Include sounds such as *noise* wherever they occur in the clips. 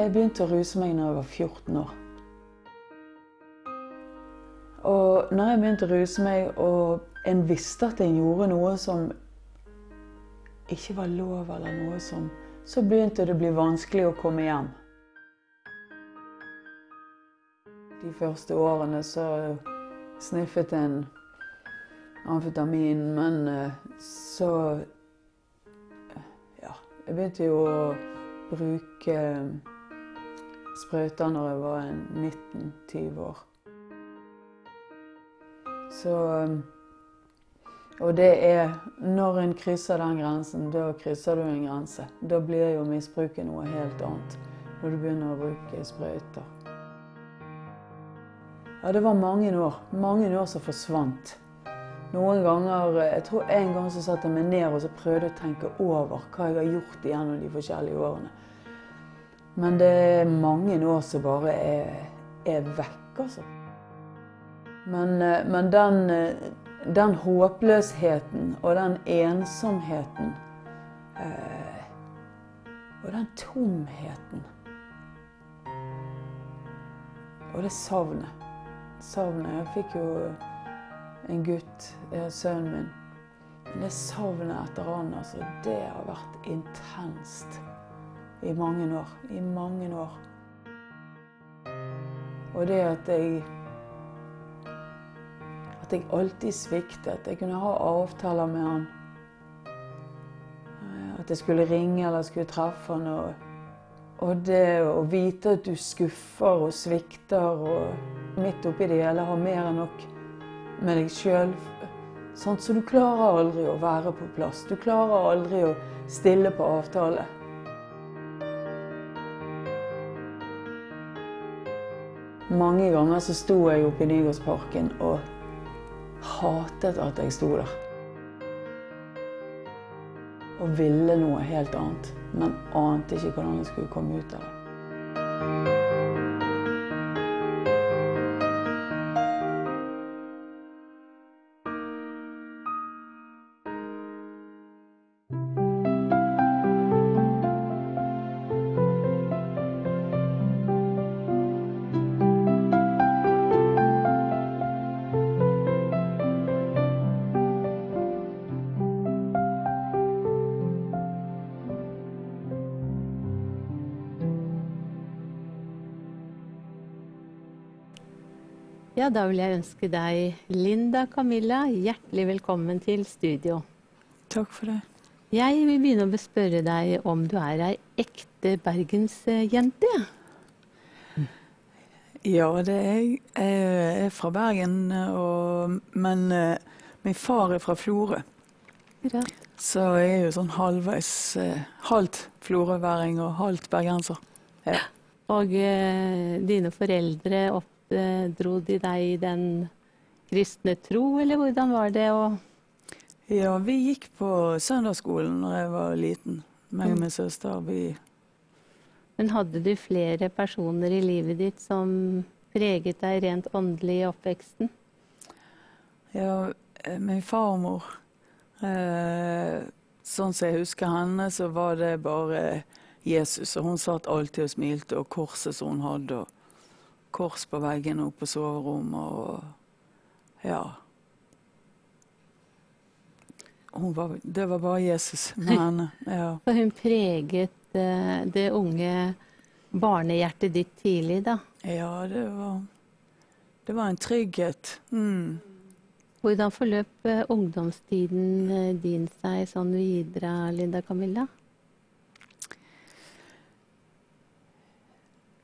Jeg begynte å ruse meg når jeg var 14 år. Og når jeg begynte å ruse meg, og en visste at jeg gjorde noe som ikke var lov, eller noe som Så begynte det å bli vanskelig å komme hjem. De første årene så sniffet en amfetamin, men eh, så Ja, jeg begynte jo å bruke sprøyter når jeg var 19-20 år. Så Og det er Når en krysser den grensen, da krysser du en grense. Da blir jo misbruket noe helt annet. Når du begynner å bruke sprøyter. Ja, det var mange år. Mange år som forsvant. Noen ganger Jeg tror en gang så satte jeg meg ned og så prøvde å tenke over hva jeg har gjort gjennom de forskjellige årene. Men det er mange år som bare er, er vekk, altså. Men, eh, men den, den, håpløsheten og den ensomheten eh, Og den tomheten Og det savnet. Savnet. Jeg fikk jo en gutt, sønnen min. Men det savnet etter han, altså, det har vært intenst i mange år. I mange år. Og det at jeg At jeg alltid sviktet. Jeg kunne ha avtaler med han. At jeg skulle ringe eller skulle treffe han. Og, og det å vite at du skuffer og svikter og midt oppi det hele har mer enn nok med deg sjøl. Så du klarer aldri å være på plass. Du klarer aldri å stille på avtale. Mange ganger så sto jeg oppe i Nygårdsparken og hatet at jeg sto der. Og ville noe helt annet, men ante ikke hvordan jeg skulle komme ut av det. Ja, da vil jeg ønske deg, Linda Camilla, hjertelig velkommen til studio. Takk for det. Jeg vil begynne å spørre deg om du er ei ekte bergensjente? Ja, det er jeg. Jeg er fra Bergen, og, men uh, min far er fra Florø. Så jeg er jo sånn halvveis uh, halvt florøværing og halvt bergenser. Ja. Og eh, dine foreldre oppdro de deg i den kristne tro, eller hvordan var det Ja, vi gikk på søndagsskolen når jeg var liten. Meg og min søster. Vi Men hadde du flere personer i livet ditt som preget deg rent åndelig i oppveksten? Ja, min farmor eh, Sånn som jeg husker henne, så var det bare Jesus. Og hun satt alltid og smilte, og korset som hun hadde. Og kors på veggene oppe på soverommet og Ja. Var, det var bare Jesus *laughs* med henne. Ja. Hun preget uh, det unge barnehjertet ditt tidlig, da? Ja, det var Det var en trygghet. Mm. Hvordan forløp uh, ungdomstiden eh, din seg sånn videre, Linda Camilla?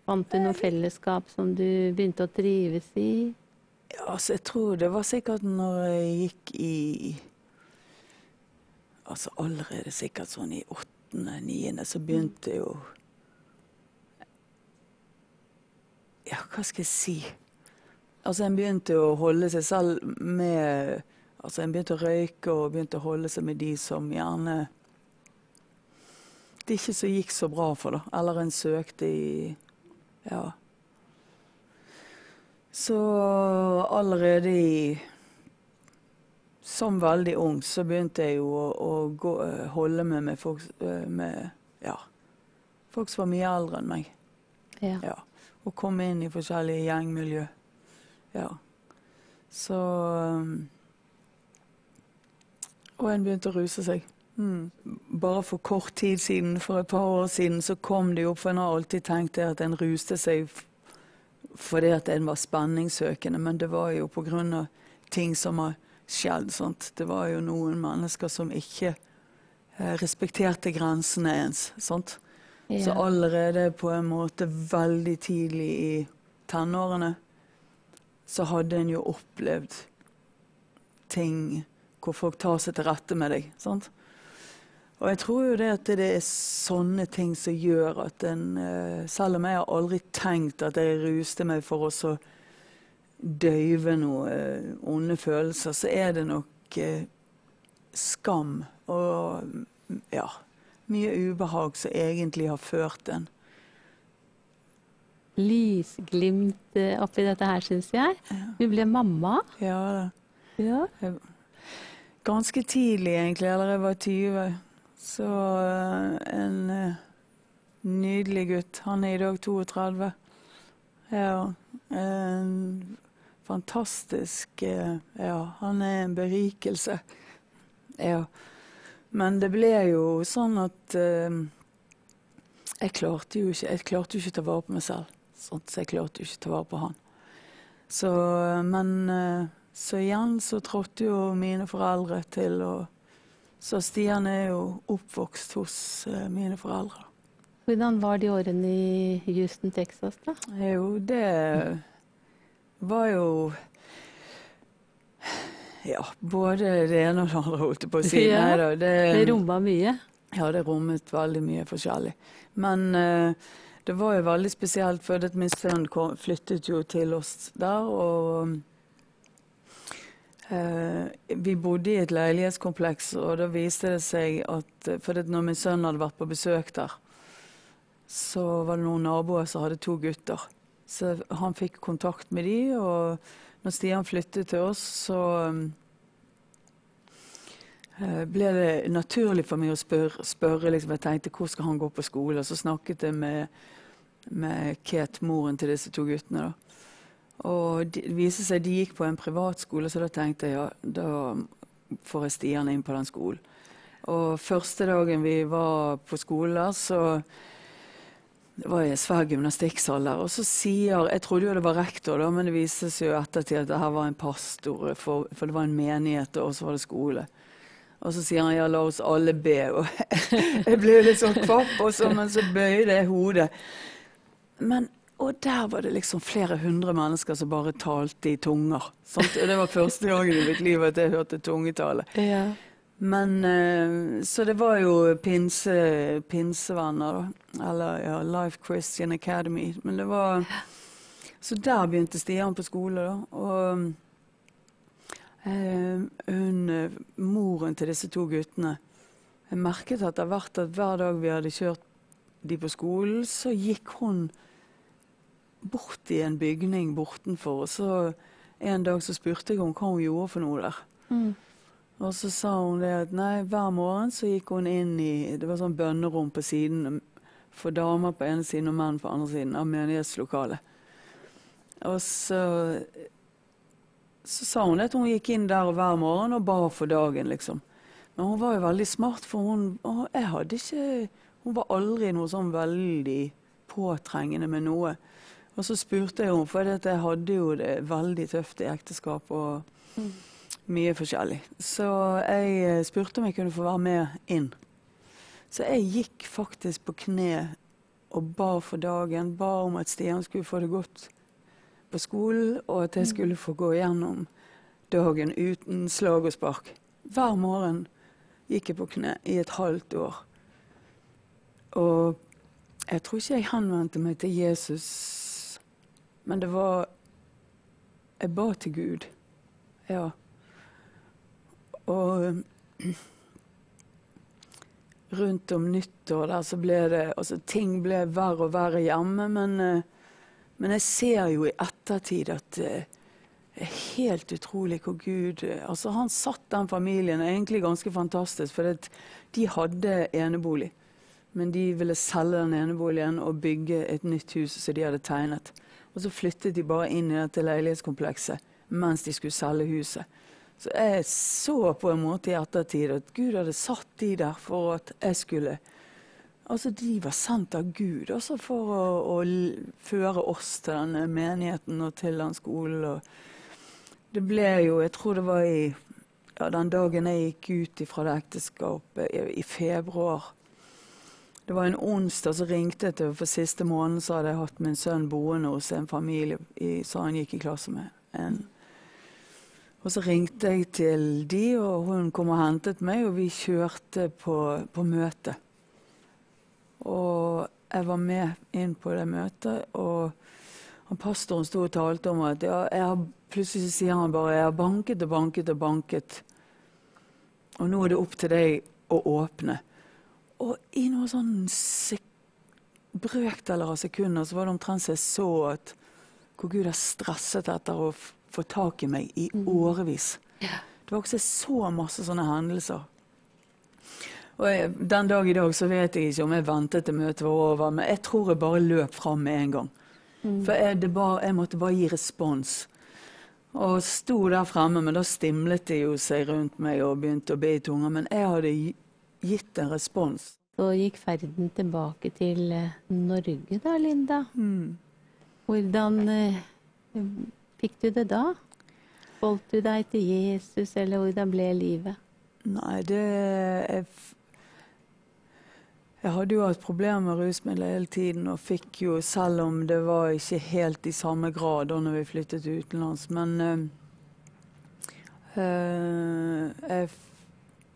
Fant du noe fellesskap som du begynte å trives i? Ja, altså, jeg tror det var sikkert når jeg gikk i Altså allerede sikkert sånn i åttende, niende, så begynte jo Ja, hva skal jeg si? Altså, en begynte å holde seg selv med Altså, en begynte å røyke og begynte å holde seg med de som gjerne Det ikke så gikk så bra for, da. Eller en søkte i Ja. Så allerede i Som veldig ung så begynte jeg jo å, å gå, holde med, med folk med Ja, folk som var mye eldre enn meg. Ja. Ja. Og kom inn i forskjellige gjengmiljø. Ja. Så um, Og en begynte å ruse seg. Mm. Bare for kort tid siden, for et par år siden, så kom det jo opp, for en har alltid tenkt at en ruste seg fordi at en var spenningssøkende, men det var jo av ting som har skjedd. Sant? Det var jo noen mennesker som ikke eh, respekterte grensene ens. Sant? Så allerede på en måte veldig tidlig i tenårene så hadde en jo opplevd ting hvor folk tar seg til rette med deg. sant? Og jeg tror jo det at det er sånne ting som gjør at en eh, Selv om jeg har aldri tenkt at jeg ruste meg for å så døyve noen eh, onde følelser, så er det nok eh, skam og ja, mye ubehag som egentlig har ført en. Lysglimt oppi dette her, syns jeg. Du ble mamma. Ja, Ja. ganske tidlig egentlig, eller jeg var 20. Så eh, en eh, nydelig gutt. Han er i dag 32. Ja, en fantastisk eh, Ja, han er en berikelse. Ja. Men det ble jo sånn at eh, jeg klarte jo ikke, jeg klarte jo ikke å ta vare på meg selv. Sånn, så jeg klarte jo ikke å ta vare på han. Så, men så igjen så trådte jo mine foreldre til, og så Stian er jo oppvokst hos eh, mine foreldre. Hvordan var de årene i Houston, Texas, da? Jo, det var jo Ja, både det ene og det andre, holdt jeg på å si. Ja, Neida, det, Det romma mye. Ja, det rommet veldig mye forskjellig. Men uh, det var jo veldig spesielt, for min sønn kom, flyttet jo til oss der. Og vi bodde i et leilighetskompleks, og da viste det seg at For at når min sønn hadde vært på besøk der, så var det noen naboer som hadde to gutter. Så han fikk kontakt med de, og når Stian flyttet til oss, så eh, ble det naturlig for meg å spørre. spørre liksom, jeg tenkte hvor skal han gå på skole? Og så snakket jeg med, med Kate, moren til disse to guttene. da. Og det viste seg de gikk på en privatskole, så da tenkte jeg ja, da får jeg Stian inn på den skolen. Og første dagen vi var på skolen så var var i en svær gymnastikksal der. Og så sier Jeg trodde jo det var rektor, da, men det viste seg jo ettertid at det her var en pastor, for, for det var en menighet, og så var det skole. Og så sier han ja, la oss alle be. Og *laughs* jeg ble litt sånn kvapp, og så, men så bøyde jeg hodet. Men, og der var det liksom flere hundre mennesker som bare talte i tunger. Sant? Og det var første gangen i mitt liv at jeg hørte tungetale. Ja. Men eh, Så det var jo pinse, pinsevenner, da. Eller ja, Life Christian Academy. Men det var Så der begynte Stian på skole, da. Og eh, hun, eh, moren til disse to guttene Jeg merket etter hvert at hver dag vi hadde kjørt de på skolen, så gikk hun bort i en bygning bortenfor. Og så en dag så spurte jeg om hva hun gjorde for noe der. Mm. Og så sa hun det at nei, hver morgen så gikk hun inn i Det var sånn bønnerom på siden for damer på ene siden og menn på andre siden av menighetslokalet. Og så så sa hun at hun gikk inn der hver morgen og ba for dagen, liksom. Men hun var jo veldig smart, for hun å, Jeg hadde ikke Hun var aldri noe sånn veldig påtrengende med noe. Og så spurte jeg henne, for jeg hadde jo det veldig tøft i ekteskap. og mye forskjellig. Så jeg eh, spurte om jeg kunne få være med inn. Så jeg gikk faktisk på kne og ba for dagen. Ba om at Stian skulle få det godt på skolen, og at jeg skulle få gå gjennom dagen uten slag og spark. Hver morgen gikk jeg på kne i et halvt år. Og jeg tror ikke jeg henvendte meg til Jesus, men det var Jeg ba til Gud. Ja. Og *clears throat* rundt om nyttår der så ble det Altså ting ble verre og verre hjemme, men, eh, men jeg ser jo i ettertid at eh, det er helt utrolig hvor Gud eh, Altså, han satt den familien egentlig ganske fantastisk, for de hadde enebolig. Men de ville selge den eneboligen og bygge et nytt hus som de hadde tegnet. Og så flyttet de bare inn i dette leilighetskomplekset mens de skulle selge huset. Så jeg så på en måte i ettertid at Gud hadde satt de der for at jeg skulle Altså, de var sendt av Gud også for å, å føre oss til denne menigheten og til den skolen. Og det ble jo Jeg tror det var i ja, den dagen jeg gikk ut fra det ekteskapet, i, i, februar. Det var en onsdag, så ringte jeg til For siste måneden så hadde jeg hatt min sønn boende hos en familie i, så han gikk i klasse med. En. Og så ringte jeg til de, og hun kom og hentet meg, og vi kjørte på, på møte. Og jeg var med inn på det møtet, og pastoren sto og talte om at ja, har, plutselig sier han bare jeg har banket og banket og banket. Og nå er det opp til deg å åpne. Og i noen sånn brøkdeler av sekunder så var det omtrent så jeg så at hvor Gud har stresset etter å få tak i meg i mm. årevis. Det var også så masse sånne hendelser. Og jeg, Den dag i dag så vet jeg ikke om jeg ventet til møtet var over, men jeg tror jeg bare løp fram med en gang. Mm. For jeg, bare, jeg, måtte bare gi respons. Og sto der fremme, men da stimlet de jo seg rundt meg og begynte å be i tunger. Men jeg hadde gitt en respons. Så gikk ferden tilbake til eh, Norge da, Linda. Mm. Hvordan eh, fikk du det da? Holdt du deg til Jesus, eller hvordan ble livet? Nei, det jeg jeg hadde jo hatt problemer med rusmidler hele tiden, og fikk jo, selv om det var ikke helt i samme grad da når vi flyttet utenlands. Men øh, jeg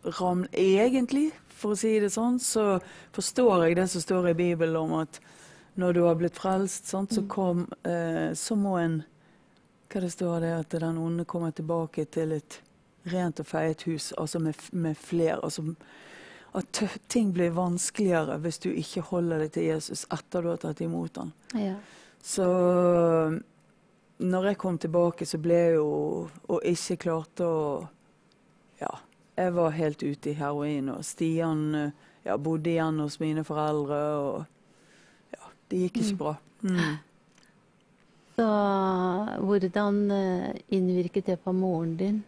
ram, egentlig, for å si det sånn, så forstår jeg det som står i Bibelen om at når du har blitt frelst, sant, så, mm. kom, eh, så må en Hva det står det at den onde kommer tilbake til et rent og feiet hus, altså med, med flere. altså at ting blir vanskeligere hvis du ikke holder deg til Jesus etter du har tatt imot ham. Ja. Så når jeg kom tilbake, så ble jeg jo Og ikke klarte å Ja. Jeg var helt ute i heroin, og Stian ja, bodde igjen hos mine foreldre, og ja, det gikk ikke mm. bra. Mm. Så hvordan eh, innvirket det på moren din?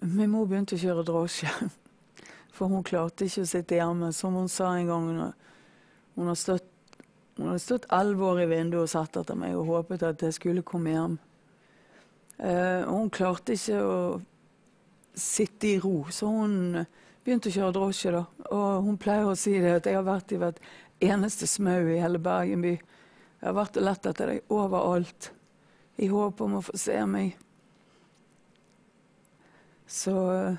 Min mor begynte å kjøre drosje. *laughs* For hun klarte ikke å sitte hjemme. Som hun sa en gang Hun har stått hun hadde stått elleve år i vinduet og sett etter meg og håpet at jeg skulle komme hjem. Eh, hun klarte ikke å sitte i ro, så hun begynte å kjøre drosje. da. Og hun pleier å si det at jeg har vært i hvert eneste smau i hele Bergen by. Jeg har vært og lett etter deg overalt i håp om å få se meg. Så uh,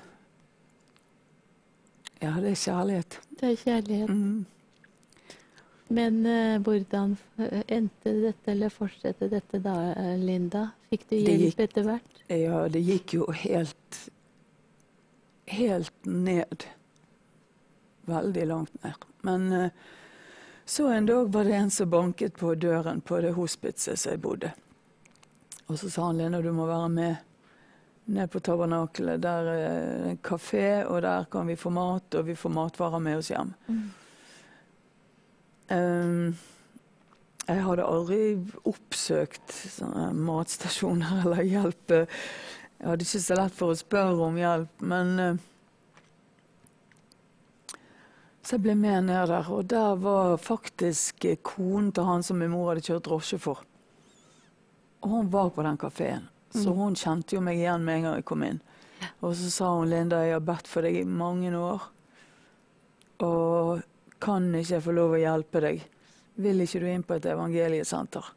ja, det er kjærlighet. Det er kjærlighet. Mm. Men uh, hvordan endte dette, eller fortsatte dette da, Linda? Fikk du hjelp gikk, etter hvert? Ja, det gikk jo helt helt ned. Veldig langt ned. Men uh, så en dag var det en som banket på døren på det hospitset som jeg bodde. Og så sa han Lena, du må være med ned på tabernakelet. Der er en kafé, og der kan vi få mat, og vi får matvarer med oss hjem. Mm. Um, jeg hadde aldri oppsøkt matstasjoner *laughs* eller hjelp. Jeg hadde ikke så lett for å spørre om hjelp, men uh, Så jeg ble med ned der, og der var faktisk konen til han som min mor hadde kjørt drosje for. Og hun var på den kafeen. Så mm. hun kjente jo meg igjen med en gang jeg kom inn. Og så sa hun Linda, jeg har bedt for deg i mange år. Og kan ikke jeg få lov å hjelpe deg? Vil ikke du inn på et evangeliesenter?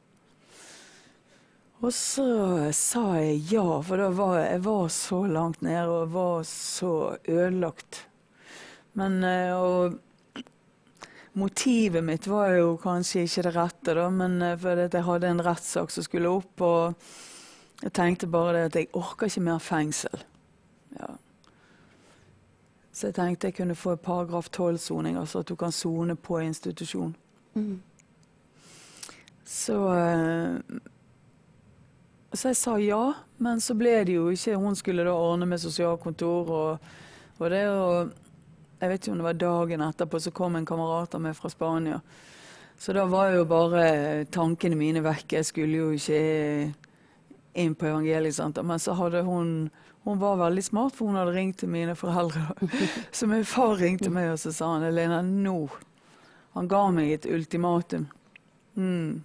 Og så sa jeg ja, for da var jeg, jeg var så langt nede og var så ødelagt. Men eh, og Motivet mitt var jo kanskje ikke det rette, da, men eh, fordi jeg hadde en rettssak som skulle opp. og jeg tenkte bare det at jeg orker ikke mer fengsel. Ja. Så jeg tenkte jeg kunne få paragraf 12-soning, altså at du kan sone på institusjon. Mm. Så uh, Så jeg sa ja, men så ble det jo ikke Hun skulle da ordne med sosialkontor og, og det, og Jeg vet ikke om det var dagen etterpå, så kom en kamerat av meg fra Spania. Så da var jo bare tankene mine vekk. Jeg skulle jo ikke inn på evangeliesenteret. Men så hadde hun Hun var veldig smart, for hun hadde ringt til mine foreldre. *laughs* Så min far ringte meg, og så sa han Elena, nå Han ga meg et ultimatum. Mm.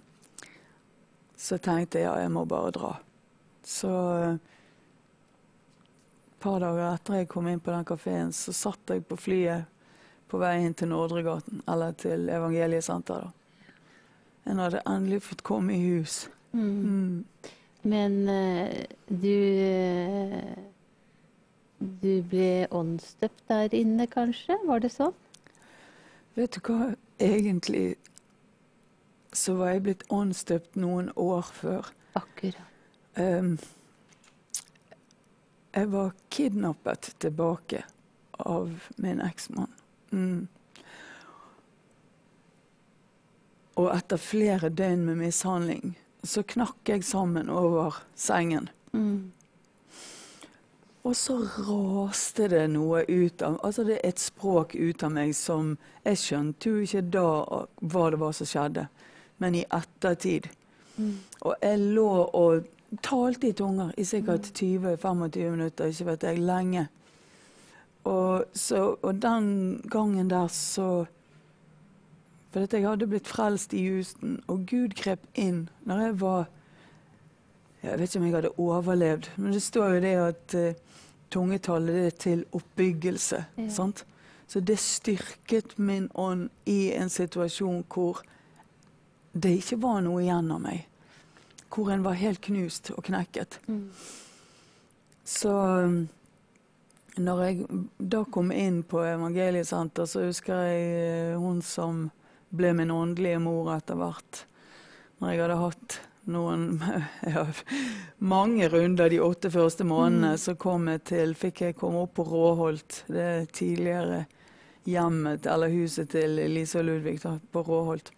Så tenkte jeg ja, jeg må bare dra. Så et par dager etter jeg kom inn på den kafeen, så satt jeg på flyet på vei inn til Nordregaten, eller til Evangeliesenteret. En hadde endelig fått komme i hus. Mm. Men eh, du eh, Du ble åndsdøpt der inne, kanskje? Var det sånn? Vet du hva, egentlig så var jeg blitt åndsdøpt noen år før. Akkurat. Um, jeg var kidnappet tilbake av min eksmann. Mm. Og etter flere døgn med mishandling så knakk jeg sammen over sengen. Mm. Og så raste det noe ut av Altså det er et språk ut av meg som Jeg skjønte jo ikke da hva det var som skjedde, men i ettertid. Mm. Og jeg lå og talte i tunger i sikkert 20-25 minutter, ikke vet jeg, lenge. Og, så, og den gangen der så For jeg hadde blitt frelst i Houston, og Gud grep inn når jeg var Jeg vet ikke om jeg hadde overlevd, men det står jo det at uh, tungetallet er til oppbyggelse. Ja. sant? Så det styrket min ånd i en situasjon hvor det ikke var noe igjen av meg. Hvor en var helt knust og knekket. Mm. Så um, når jeg da kom inn på evangeliesenter, så husker jeg eh, hun som ble min åndelige mor etter hvert. Når jeg hadde hatt noen *laughs* ja, mange runder de åtte første månedene, så kom jeg til, fikk jeg komme opp på Råholt. Det tidligere hjemmet, eller huset til Lise og Ludvig da, på Råholt.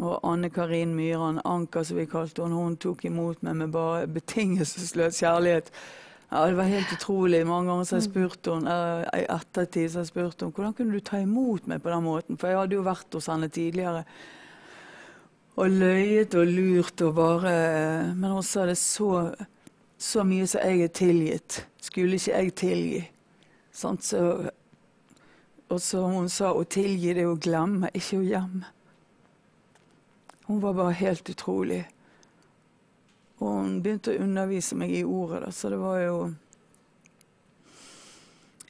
Og Anne Karin Myhren, Anka som vi kalte henne, hun tok imot meg med bare betingelsesløs kjærlighet. Ja, Det var helt utrolig. Mange ganger så har jeg spurt henne, i ettertid så jeg spurt henne, hvordan kunne du ta imot meg på den måten? For jeg hadde jo vært hos henne tidligere. Og løyet og lurt og bare Men hun sa det så, så mye som jeg er tilgitt. Skulle ikke jeg tilgi? Sånn, Så, og så hun sa å tilgi det er å glemme, ikke å gjemme. Hun var bare helt utrolig. Og hun begynte å undervise meg i ordet, da, så det var jo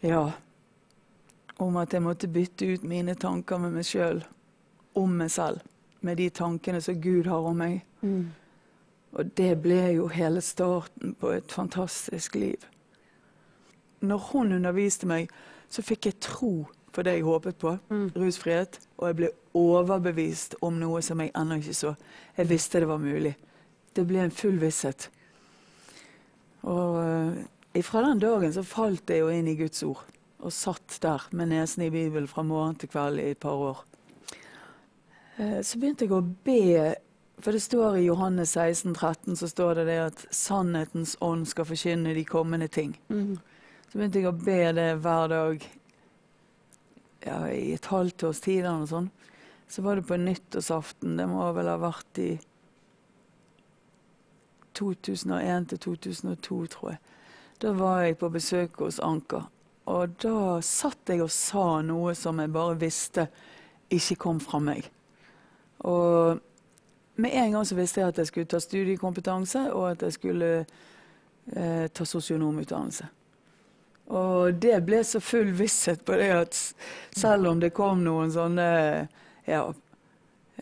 Ja. Om at jeg måtte bytte ut mine tanker med meg sjøl, om meg selv, med de tankene som Gud har om meg. Mm. Og det ble jo hele starten på et fantastisk liv. Når hun underviste meg, så fikk jeg tro på det jeg håpet på, Mm. rusfrihet, og jeg ble overbevist om noe som jeg ennå ikke så. Jeg visste det var mulig. Det ble en full visshet. Og uh, fra den dagen så falt jeg jo inn i Guds ord, og satt der med nesen i Bibelen fra morgen til kveld i et par år. Uh, Så begynte jeg å be, for det står i Johannes 16, 13, så står det det at sannhetens ånd skal forkynne de kommende ting. Mm. Så begynte jeg å be det hver dag ja, i et halvt års tid eller noe sånt. Så var det på nyttårsaften. Det må vel ha vært i 2001 til 2002, tror jeg. Da var jeg på besøk hos Anker. Og da satt jeg og sa noe som jeg bare visste ikke kom fra meg. Og med en gang så visste jeg at jeg skulle ta studiekompetanse, og at jeg skulle eh, ta sosionomutdannelse. Og det ble så full visshet på det at selv om det kom noen sånne ja,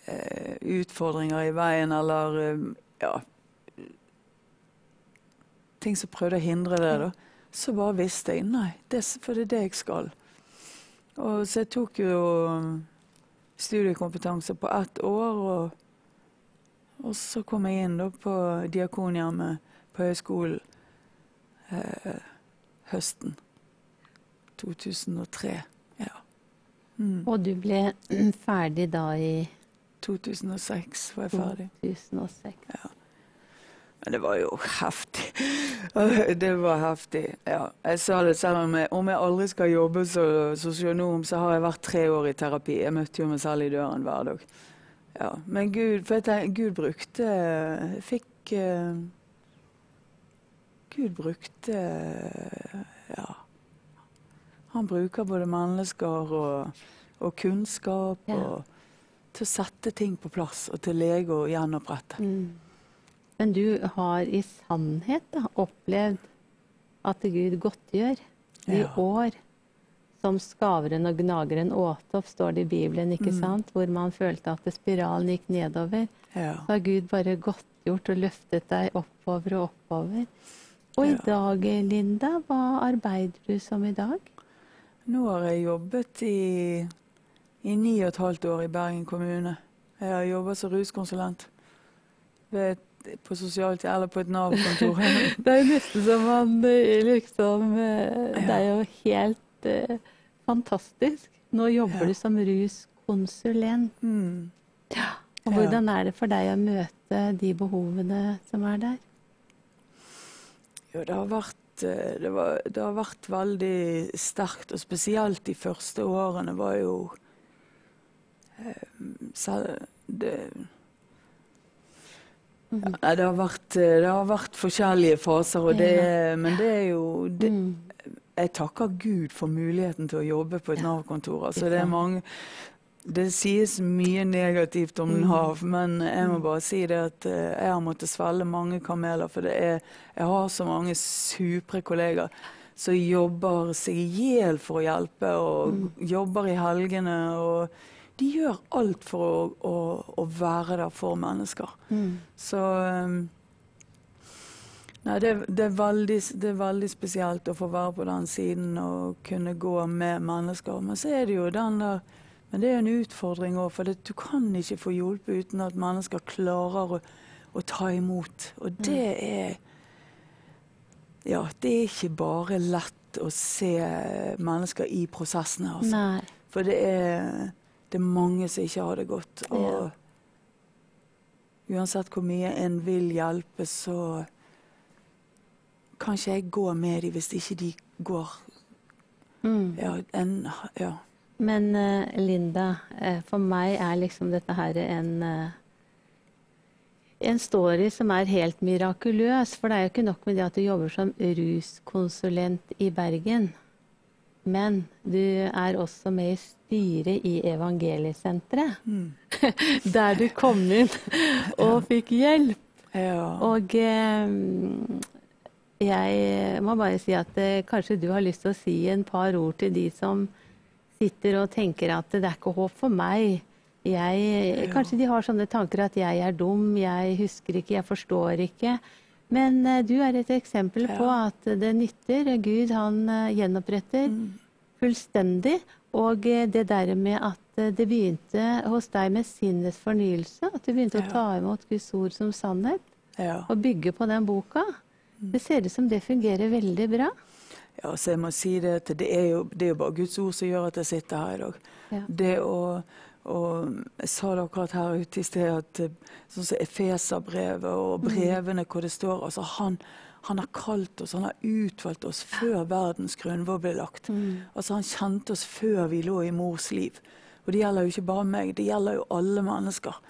eh, utfordringer i veien, eller eh, ja Ting som prøvde å hindre det, da, så bare visste jeg nei, det, for det er det jeg skal. Og så jeg tok jo studiekompetanse på ett år, og, og så kom jeg inn da på Diakonhjemmet på høyskolen eh, høsten 2003. Ja. Mm. Og du ble *clears throat* ferdig da i 2006 var jeg ferdig. 2006. Ja. Men det var jo heftig. *laughs* Det var heftig, ja. Jeg sa det selv om jeg, om jeg aldri skal jobbe som sosionom, så har jeg vært tre år i terapi. Jeg møtte jo meg selv i døren hver dag. Ja. Men Gud, for jeg Gud brukte Jeg fikk uh, Gud brukte Ja. Han bruker både mennesker og, og kunnskap Ja. og til å sette ting på plass og til lege og gjenopprette. Mm. Men du har i sannhet da, opplevd at Gud godtgjør de Ja. år som skaveren og gnageren åt opp, står det i Bibelen, ikke Mm. sant? Hvor man følte at spiralen gikk nedover. Ja. Så har Gud bare godtgjort og løftet deg oppover og oppover. Og i Ja. dag, Linda, hva arbeider du som i dag? Nå har jeg jobbet i, i ni og et halvt år i Bergen kommune. Jeg har jobbet som ruskonsulent ved, et- på sosialt eller på et Nav-kontor. *laughs* Det er jo nesten som man liksom eh, Det er jo helt eh, fantastisk. Nå jobber Ja. du som ruskonsulent. mm. Og hvordan er det for deg å møte de behovene som er der? Jo, det har vært eh, det, var, det har vært veldig sterkt, og spesielt de første årene var jo eh, det, Mhm. Nei, det har, vært, eh, det har vært forskjellige faser, det, men det er jo Mm. Jeg takker Gud for muligheten til å jobbe på et Nav-kontor. Altså, det er mange Det sies mye negativt om Mm. Nav, men jeg må Mm. bare si det at eh, jeg har måttet svelge mange kameler. For det er Jeg har så mange supre kollegaer som jobber seg i hjel for å hjelpe, og Mm. jobber i helgene. og de gjør alt for å, å, å være der for mennesker. Mm. Så um, Nei, det, det, er veldig, det er veldig spesielt å få være på den siden og kunne gå med mennesker. Men så er det jo den der Men det er en utfordring òg, for det, du kan ikke få hjulpet uten at mennesker klarer å, å ta imot. Og det er Ja, det er ikke bare lett å se mennesker i prosessene, altså. Nei. For det er, det er mange som ikke har det godt. Og uansett hvor mye en vil hjelpe, så kan ikke jeg gå med dem hvis ikke de går Mm. Ja. En, ja. Men eh, Linda, eh, for meg er liksom dette her en eh, en story som er helt mirakuløs. For det er jo ikke nok med det at du jobber som ruskonsulent i Bergen. Men du er også med i styret i Evangeliesenteret. Mm. *laughs* Der du kom inn *laughs* og fikk hjelp. ja. Og eh, jeg må bare si at eh, kanskje du har lyst til å si en par ord til de som sitter og tenker at det er ikke håp for meg. Jeg, Kanskje de har sånne tanker at jeg er dum, jeg husker ikke, jeg forstår ikke. Men eh, du er et eksempel på at det nytter. Gud han eh, gjenoppretter Mm. fullstendig. Og eh, det der med at det begynte hos deg med sinnets fornyelse, at du begynte å ta imot Guds ord som sannhet og bygge på den boka. Det ser ut som det fungerer veldig bra. Ja, så jeg må si det at det er, jo, det er jo bare Guds ord som gjør at jeg sitter her i dag. Ja. Det å og Jeg sa det akkurat her ute i sted at eh, sånn som Efeserbrevet og brevene hvor det står altså han, han har kalt oss, han har utvalgt oss før verdens grunnvoll ble lagt. Altså Han kjente oss før vi lå i mors liv. Og det gjelder jo ikke bare meg, det gjelder jo alle mennesker.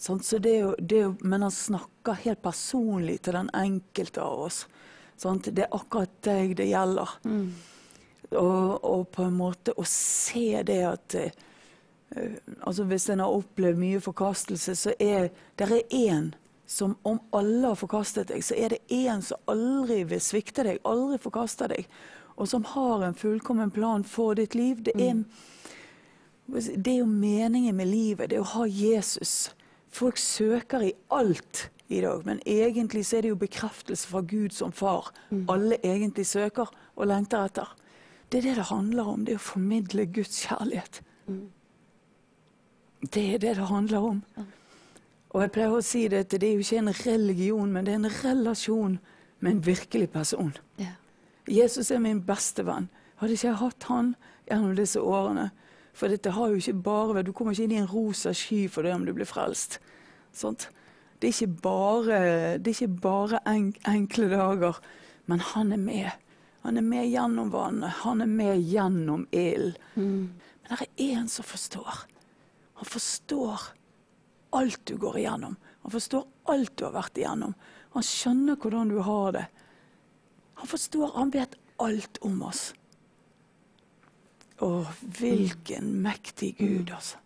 Sånn, Så det er jo, det er jo, men han snakker helt personlig til den enkelte av oss. Sant? Det er akkurat deg det gjelder. Og, og på en måte å se det at eh, altså Hvis en har opplevd mye forkastelse, så er det én som om alle har forkastet deg, så er det én som aldri vil svikte deg, aldri forkaste deg, og som har en fullkommen plan for ditt liv. Det er, det er jo meningen med livet, det er å ha Jesus. Folk søker i alt i dag, men egentlig så er det jo bekreftelse fra Gud som far. Alle egentlig søker og lengter etter. Det er det det handler om, det er å formidle Guds kjærlighet. Det er det det handler om. Og jeg pleier å si det at det er jo ikke en religion, men det er en relasjon med en virkelig person. Ja. Jesus er min beste venn. Hadde ikke jeg hatt han gjennom disse årene For dette har jo ikke bare vært Du kommer ikke inn i en rosa sky for det om du blir frelst. Sant? Det er ikke bare, er ikke bare en, enkle dager, men han er med. Han er med gjennom vannet, han er med gjennom ilden. Mm. Men det er en som forstår. Han forstår alt du går igjennom. Han forstår alt du har vært igjennom. Han skjønner hvordan du har det. Han forstår, han vet alt om oss. Å, hvilken mektig Gud, altså.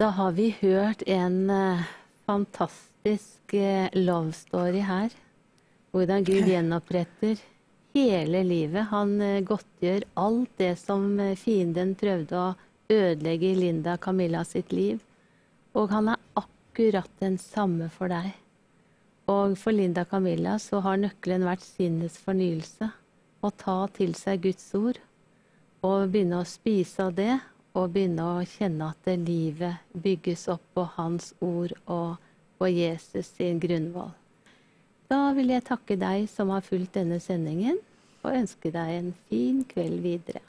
Da har vi hørt en eh, fantastisk eh, love story her. Hvordan Gud gjenoppretter hele livet. Han eh, godtgjør alt det som eh, fienden prøvde å ødelegge i Linda Camilla sitt liv. Og han er akkurat den samme for deg. Og for Linda Camilla så har nøkkelen vært sinnets fornyelse. Å ta til seg Guds ord og begynne å spise av det. Og begynne å kjenne at livet bygges opp på Hans ord og på Jesus sin grunnvoll. Da vil jeg takke deg som har fulgt denne sendingen, og ønske deg en fin kveld videre.